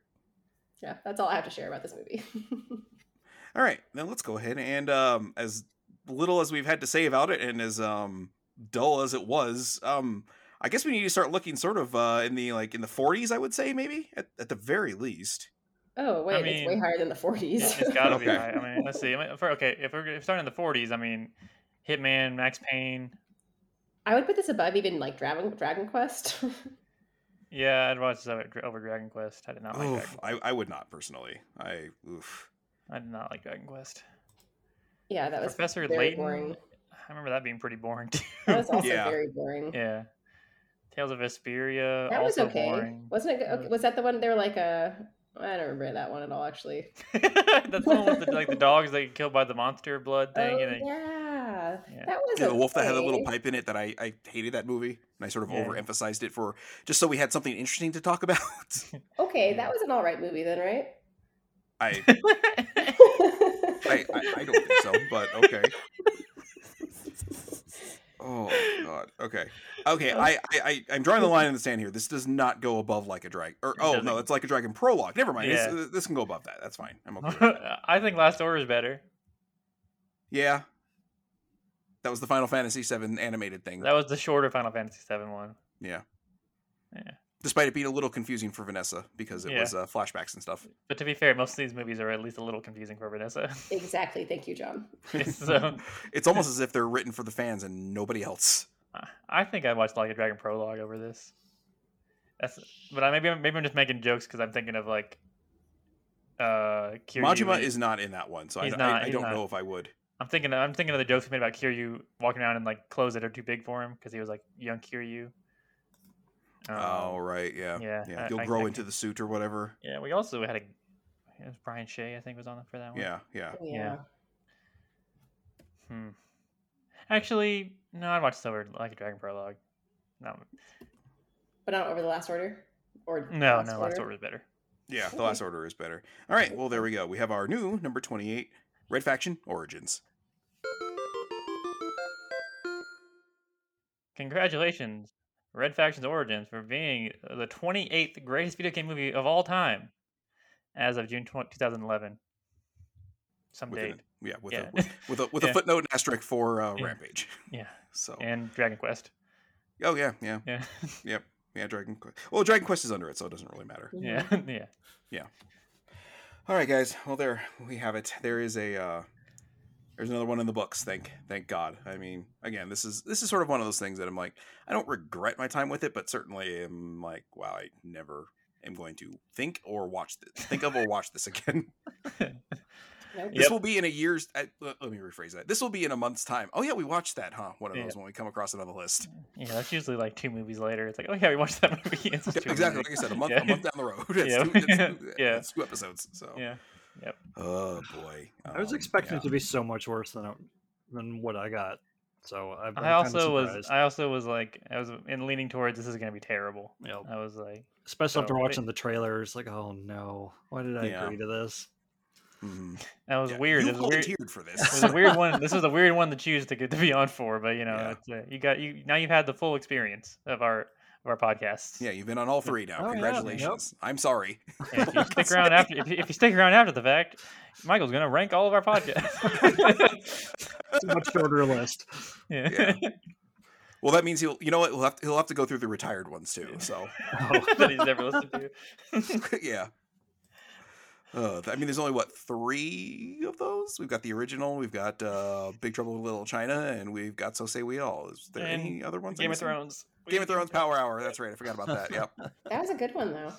yeah, that's all I have to share about this movie.
All right, now let's go ahead and um, as little as we've had to say about it, and as um, dull as it was, um, I guess we need to start looking sort of uh, in the like in the 40s. I would say maybe at, at the very least.
Oh wait, it's way higher than the 40s.
It, has got to be
Okay.
high. I mean, let's see. I mean, for, okay, if we're, if we're starting in the 40s, I mean, Hitman, Max Payne.
I would put this above even like Dragon Dragon Quest.
Yeah, I'd watch this over, over Dragon Quest. I did not like Dragon
Oof, I, I would not personally. I oof.
I did not like Dragon Quest.
yeah, that was
Professor
very
Layton.
boring.
I remember that being pretty boring too.
That was also
Yeah.
very boring.
yeah. Tales of Vesperia.
That was
also
okay.
boring.
Wasn't it? Okay, was that the one? They were like a. I don't remember that one at all, actually.
That's the one with the, like the dogs that get killed by the monster blood thing.
oh,
and it-
yeah.
Yeah.
that was
Yeah, the wolf that had a little pipe in it that I, I hated that movie and I sort of
Yeah.
overemphasized it for just so we had something interesting to talk about.
Okay,
Yeah.
that was an all right movie then, right?
I, I I I don't think so, but okay. Oh god. Okay. Okay. I, I I I'm drawing the line in the sand here. This does not go above like a dragon. Or oh no, it's like a dragon prologue. Never mind. This-
Yeah.
Uh, this, can go above that. That's fine. I'm okay.
I think Last Order is better.
Yeah. That was the Final Fantasy VII animated thing.
That was the shorter Final Fantasy VII one.
yeah.
Yeah.
Despite it being a little confusing for Vanessa because it
Yeah.
was uh, flashbacks and stuff.
But to be fair, most of these movies are at least a little confusing for Vanessa.
Exactly. Thank you, John.
so
It's almost as if they're written for the fans and nobody else.
I- I think I watched like a Dragon prologue over this. That's, but I maybe I'm- maybe I'm just making jokes because I'm thinking of like, uh, Kiryu.
Majima
and-
is not in that one, so I,
He's
I-
not,
I,
he's
don't
not.
know if I would.
I'm thinking I'm thinking of the jokes we made about Kiryu walking around in like clothes that are too big for him because he was like young Kiryu. Um,
oh right, yeah,
yeah,
yeah.
I-
You'll
I-
grow
I
into the suit or whatever.
yeah. We also had a it was Brian Shea I think was on for that one.
Yeah, yeah.
Yeah.
Hmm. Actually, no, I'd watch Silver like a Dragon prologue. No,
But not over the last order? Or
no,
Last
no. Last Order is better.
Yeah, the last order is better. All right, well there we go. We have our new number twenty-eight, Red Faction Origins.
Congratulations, Red Faction's Origins, for being the 28th greatest video game movie of all time as of June 20, 2011. Some
With
date.
an- yeah, with
Yeah.
a with, with a with
Yeah.
a footnote and asterisk for uh,
Yeah.
Rampage.
yeah.
So
And Dragon Quest.
oh yeah, yeah,
Yeah.
yep, yeah. Dragon Quest. Well, Dragon Quest is under it, so it doesn't really matter.
Yeah, yeah. yeah.
All right, guys. Well, there we have it. There is a uh, there's another one in the books. Thank thank God. I mean, again, this is this is sort of one of those things that I'm like, I don't regret my time with it, but certainly I'm like, wow, I never am going to think or watch this, think of or watch this again.
Nope.
This
Yep.
will be in a year's. Uh, let let me rephrase that. This will be in a month's time. Oh yeah, we watched that, huh? One of
Yeah.
those when we come across it on the list.
Yeah, that's usually like two movies later. It's like, oh yeah, we watched that movie. It's two
exactly,
movies.
like I said, a month,
Yeah.
a month down the road. It's
Yeah.
two, it's two,
Yeah.
it's two episodes. So,
Yeah.
Oh boy,
I was
Um,
expecting
yeah.
it to be so much worse than than what I got. So I've been
I also was. I also was like I was in leaning towards this is gonna be terrible.
Yep.
I was like
especially after
so they-
watching the trailers. Like, oh no, why did I
Yeah.
agree to this?
Mhm.
that was
Yeah,
weird.
You
It was a weird
volunteered for
it
this.
was a weird one. This was a weird one to choose to get to be on for, but you know,
Yeah.
it's, uh, you got you now you've had the full experience of our of our podcast.
Yeah, you've been on all three now.
Oh, yeah,
Congratulations. I'm sorry.
And if you stick around after if you, if you stick around after the fact, Michael's gonna rank all of our podcasts.
It's a much shorter list.
yeah.
Well, that means he'll. You know what? He'll have to, he'll have to go through the retired ones too. So
Oh.
that he's never listened to.
yeah. Uh, I mean, there's only what three of those? We've got the original, we've got uh, Big Trouble in Little China, and we've got So Say We All. Is there
And
any other ones? I'm
Game of? Thrones. We
Game of Thrones Power Hour. That's right. I forgot about that. Yep.
That was a good one, though.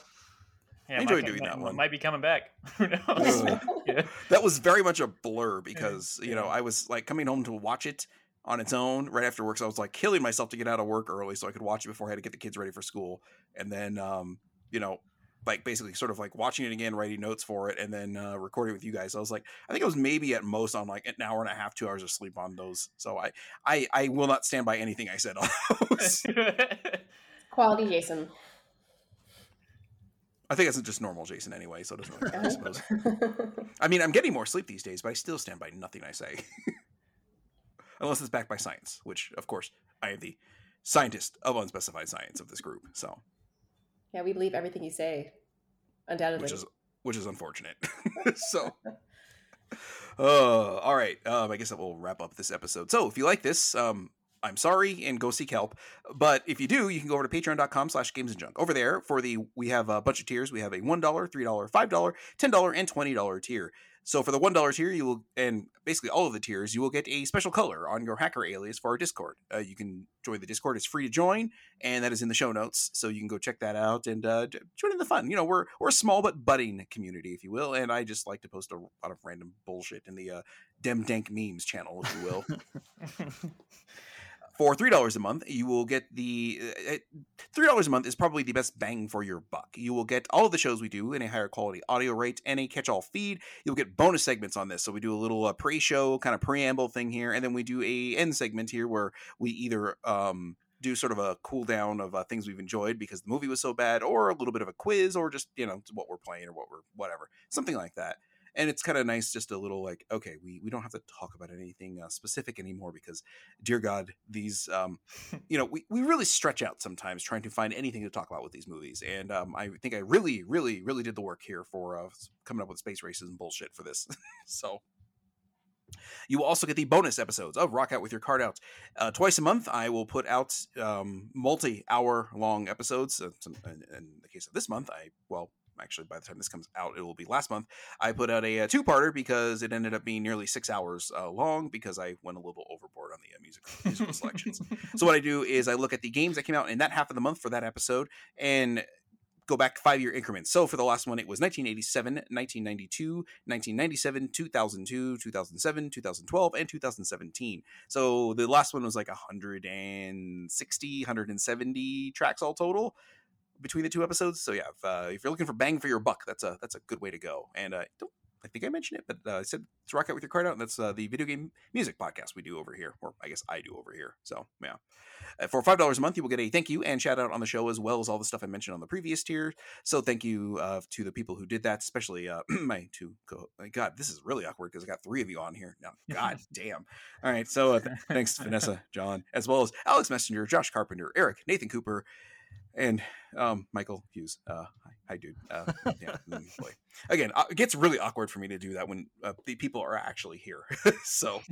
Yeah,
I
might
enjoyed
come-
doing that one.
Might be coming back. Who knows? Yeah.
that was very much a blur because you know I was like coming home to watch it on its own right after work. So I was like killing myself to get out of work early so I could watch it before I had to get the kids ready for school. And then um, you know, like basically sort of like watching it again, writing notes for it, and then uh, recording with you guys. I was like, I think it was maybe at most on like an hour and a half, two hours of sleep on those. So I I I will not stand by anything I said on those.
Quality Jason.
I think that's just normal Jason anyway, so it doesn't really matter, I suppose. I mean, I'm getting more sleep these days, but I still stand by nothing I say. Unless it's backed by science, which, of course, I am the scientist of unspecified science of this group. So,
yeah, we believe everything you say. Undoubtedly.
which is which is unfortunate. so, uh, all right. Um, I guess that will wrap up this episode. So, if you like this, um, I'm sorry and go seek help. But if you do, you can go over to patreon.com slash games and junk. Over there for the we have a bunch of tiers. We have a $1, $3, $5, $10, and $20 tier. So for the one dollar tier, you will, and basically all of the tiers, you will get a special color on your hacker alias for our Discord. Uh, you can join the Discord; it's free to join, and that is in the show notes. So you can go check that out and uh, join in the fun. You know, we're we're a small but budding community, if you will, and I just like to post a lot of random bullshit in the uh, Dem Dank memes channel, if you will. for three dollars a month you will get the uh, three dollars a month is probably the best bang for your buck. You will get all the shows we do in a higher quality audio rate and a catch-all feed. You'll get bonus segments on this. So we do a little uh, pre-show kind of preamble thing here and then we do a end segment here where we either um, do sort of a cool down of uh, things we've enjoyed because the movie was so bad or a little bit of a quiz or just you know what we're playing or what we're whatever something like that and it's kind of nice just a little like okay we, we don't have to talk about anything uh, specific anymore because dear god these um, you know we, we really stretch out sometimes trying to find anything to talk about with these movies and um, i think i really really really did the work here for uh, coming up with space races and bullshit for this so you will also get the bonus episodes of Rock Out with Your Card Out. Uh, twice a month, I will put out um, multi hour long episodes. Uh, in, in the case of this month, I, well, actually by the time this comes out it will be last month i put out a, a uh, two-parter because it ended up being nearly six hours uh, long because i went a little overboard on the uh, music, musical selections so what i do is i look at the games that came out in that half of the month for that episode and go back five year increments. So for the last one, it was 1987, 1992, 1997, 2002, 2007, 2012, and 2017. So the last one was like 160, 170 tracks all total between the two episodes. So yeah, if, uh, if you're looking for bang for your buck, that's a that's a good way to go. And uh, don't I think I mentioned it, but uh, I said to rock out with your card out, and that's uh, the video game music podcast we do over here, or I guess I do over here. So yeah, uh, for five dollars a month, you will get a thank you and shout out on the show as well as all the stuff I mentioned on the previous tier. So thank you uh, to the people who did that, especially uh, my two. Co- my God, this is really awkward because I got three of you on here now. God damn. All right, so uh, th- thanks Vanessa, John, as well as Alex Messenger, Josh Carpenter, Eric, Nathan Cooper, and um, Michael Hughes. Uh, hi, hi, dude. Uh, yeah, boy. Again, uh, it gets really awkward for me to do that when uh, the people are actually here. so.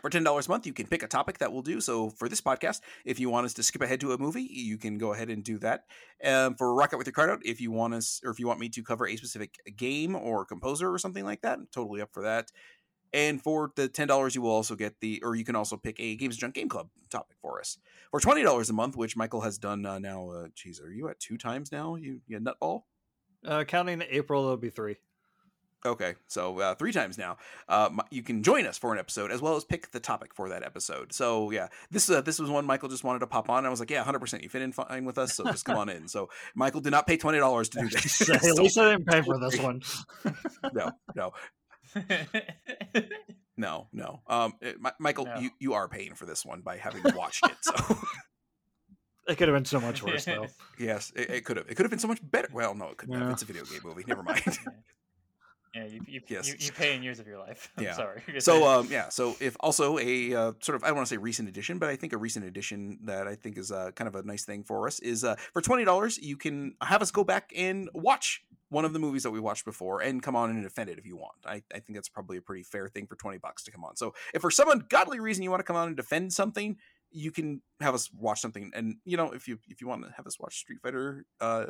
For ten dollars a month, you can pick a topic that we'll do. So for this podcast, if you want us to skip ahead to a movie, you can go ahead and do that. Um, for Rock Out with Your Card Out, if you want us or if you want me to cover a specific game or composer or something like that, I'm totally up for that. And for the ten dollars, you will also get the, or you can also pick a Games Junk Game Club topic for us for twenty dollars a month, which Michael has done uh, now. Uh, geez, are you at two times now? You, you nutball?
Uh, counting April, it'll be three.
Okay, so uh, three times now. Uh, you can join us for an episode as well as pick the topic for that episode. So yeah, this uh, this was one Michael just wanted to pop on. I was like, yeah, hundred percent, you fit in fine with us, so just come on in. So Michael did not pay twenty dollars to do this.
At least I didn't pay for this one.
no, no, no, no. Um, it, eh, Michael, no. you you are paying for this one by having watched it. So
it could have been so much worse, though.
yes, it, it could have. It could have been so much better. Well, no, it couldn't yeah. have. It's a video game movie. Never mind.
Yeah, you you, yes. you, you pay in years of your life. I'm
yeah.
sorry.
so um yeah, so if also a uh, sort of I don't want to say recent addition, but I think a recent addition that I think is uh, kind of a nice thing for us is uh, for twenty dollars you can have us go back and watch one of the movies that we watched before and come on and defend it if you want. I, I think that's probably a pretty fair thing for 20 bucks to come on. So if for some ungodly reason you want to come on and defend something, you can have us watch something. And you know, if you if you want to have us watch Street Fighter uh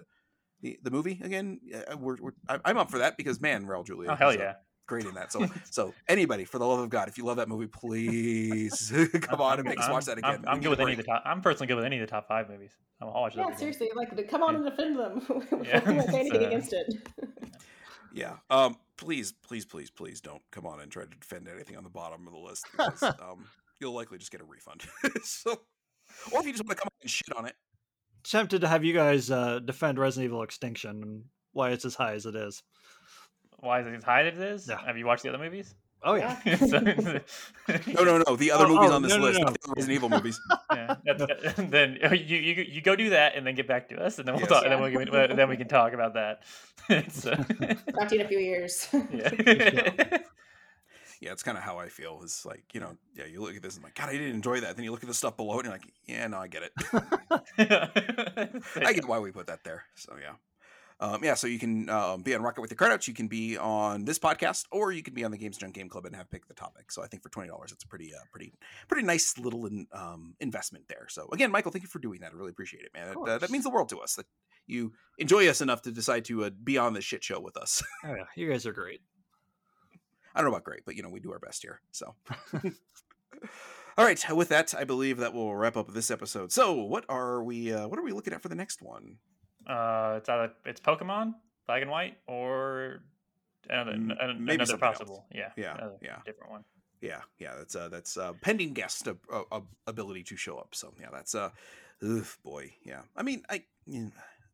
the, the movie again, we're, we're I'm up for that because man, Raul Julia.
Oh hell yeah
great in that. So, so anybody, for the love of God, if you love that movie, please come on and make us watch that again.
I'm, I'm good with any of the top. I'm personally good with any of the top five movies. I'm
all watch. Yeah, seriously, like come on yeah. and defend them. yeah. we won't say anything against it.
yeah. Um. Please, please, please, please don't come on and try to defend anything on the bottom of the list because um you'll likely just get a refund. so, or if you just want to come on and shit on it.
Tempted to have you guys uh, defend Resident Evil Extinction and why it's as high as it is
why is it as high as it is? Yeah. Have you watched the other movies?
Oh yeah.
no, no, no. The other oh, movies oh, on this no, list, no, no. the Resident Evil movies.
yeah, then you, you you go do that and then get back to us, and then we'll yes. talk, and then we can then we can talk about that.
so. Talk to you in a few years.
yeah. Yeah, it's kind of how I feel. It's like you know, yeah, you look at this and like, God, I didn't enjoy that. Then you look at the stuff below it, and you're like, Yeah, no, I get it. I get why we put that there. So yeah. um, yeah, so you can um, be on Rock Out with Your Card Out. You can be on this podcast, or you can be on the Games Junk Game Club and have pick the topic. So I think for twenty dollars, it's a pretty, uh, pretty, pretty nice little in, um, investment there. So again, Michael, thank you for doing that. I really appreciate it, man. It, uh, that means the world to us that you enjoy us enough to decide to uh, be on this shit show with us.
oh yeah, you guys are great.
I don't know about great, but you know we do our best here. So. All right, with that, I believe that will wrap up this episode. So, what are we? Uh, what are we looking at for the next one?
Uh, it's either it's Pokemon Black and White or another, an-
maybe
another
something else.
possible. Yeah,
Yeah, yeah.
different one.
Yeah, yeah, that's uh, that's uh, pending guest uh, uh, ability to show up. So yeah, that's uh, ugh, boy, yeah. I mean, I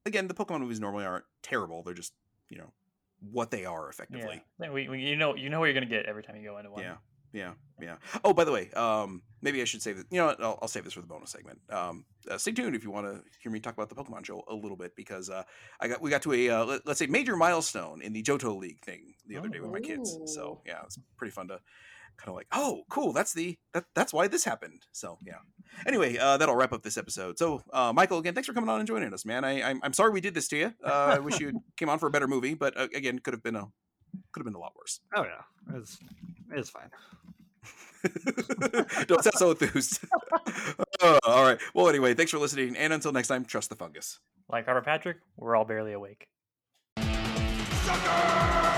again, the Pokemon movies normally aren't terrible. They're just you know what they are effectively.
Yeah, we, we, you know you know what you're gonna get every time you go into one.
Yeah, yeah, yeah. Oh, by the way, um, maybe I should save it. You know, what? I'll, I'll save this for the bonus segment. Um, uh, stay tuned if you want to hear me talk about the Pokemon show a little bit because uh, I got we got to a uh, let, us say major milestone in the Johto League thing the other day with my kids. So yeah, it's pretty fun to kind of like, oh, cool. That's the that that's why this happened. So yeah. Anyway, uh, that'll wrap up this episode. So uh, Michael, again, thanks for coming on and joining us, man. I I'm, I'm sorry we did this to you. Uh, I wish you came on for a better movie, but uh, again, could have been a could have been a lot worse.
Oh yeah, it's it's fine.
Don't sound so enthused. Uh, all right. Well, anyway, thanks for listening. And until next time, trust the fungus.
Like Robert Patrick, we're all barely awake.
Sucker!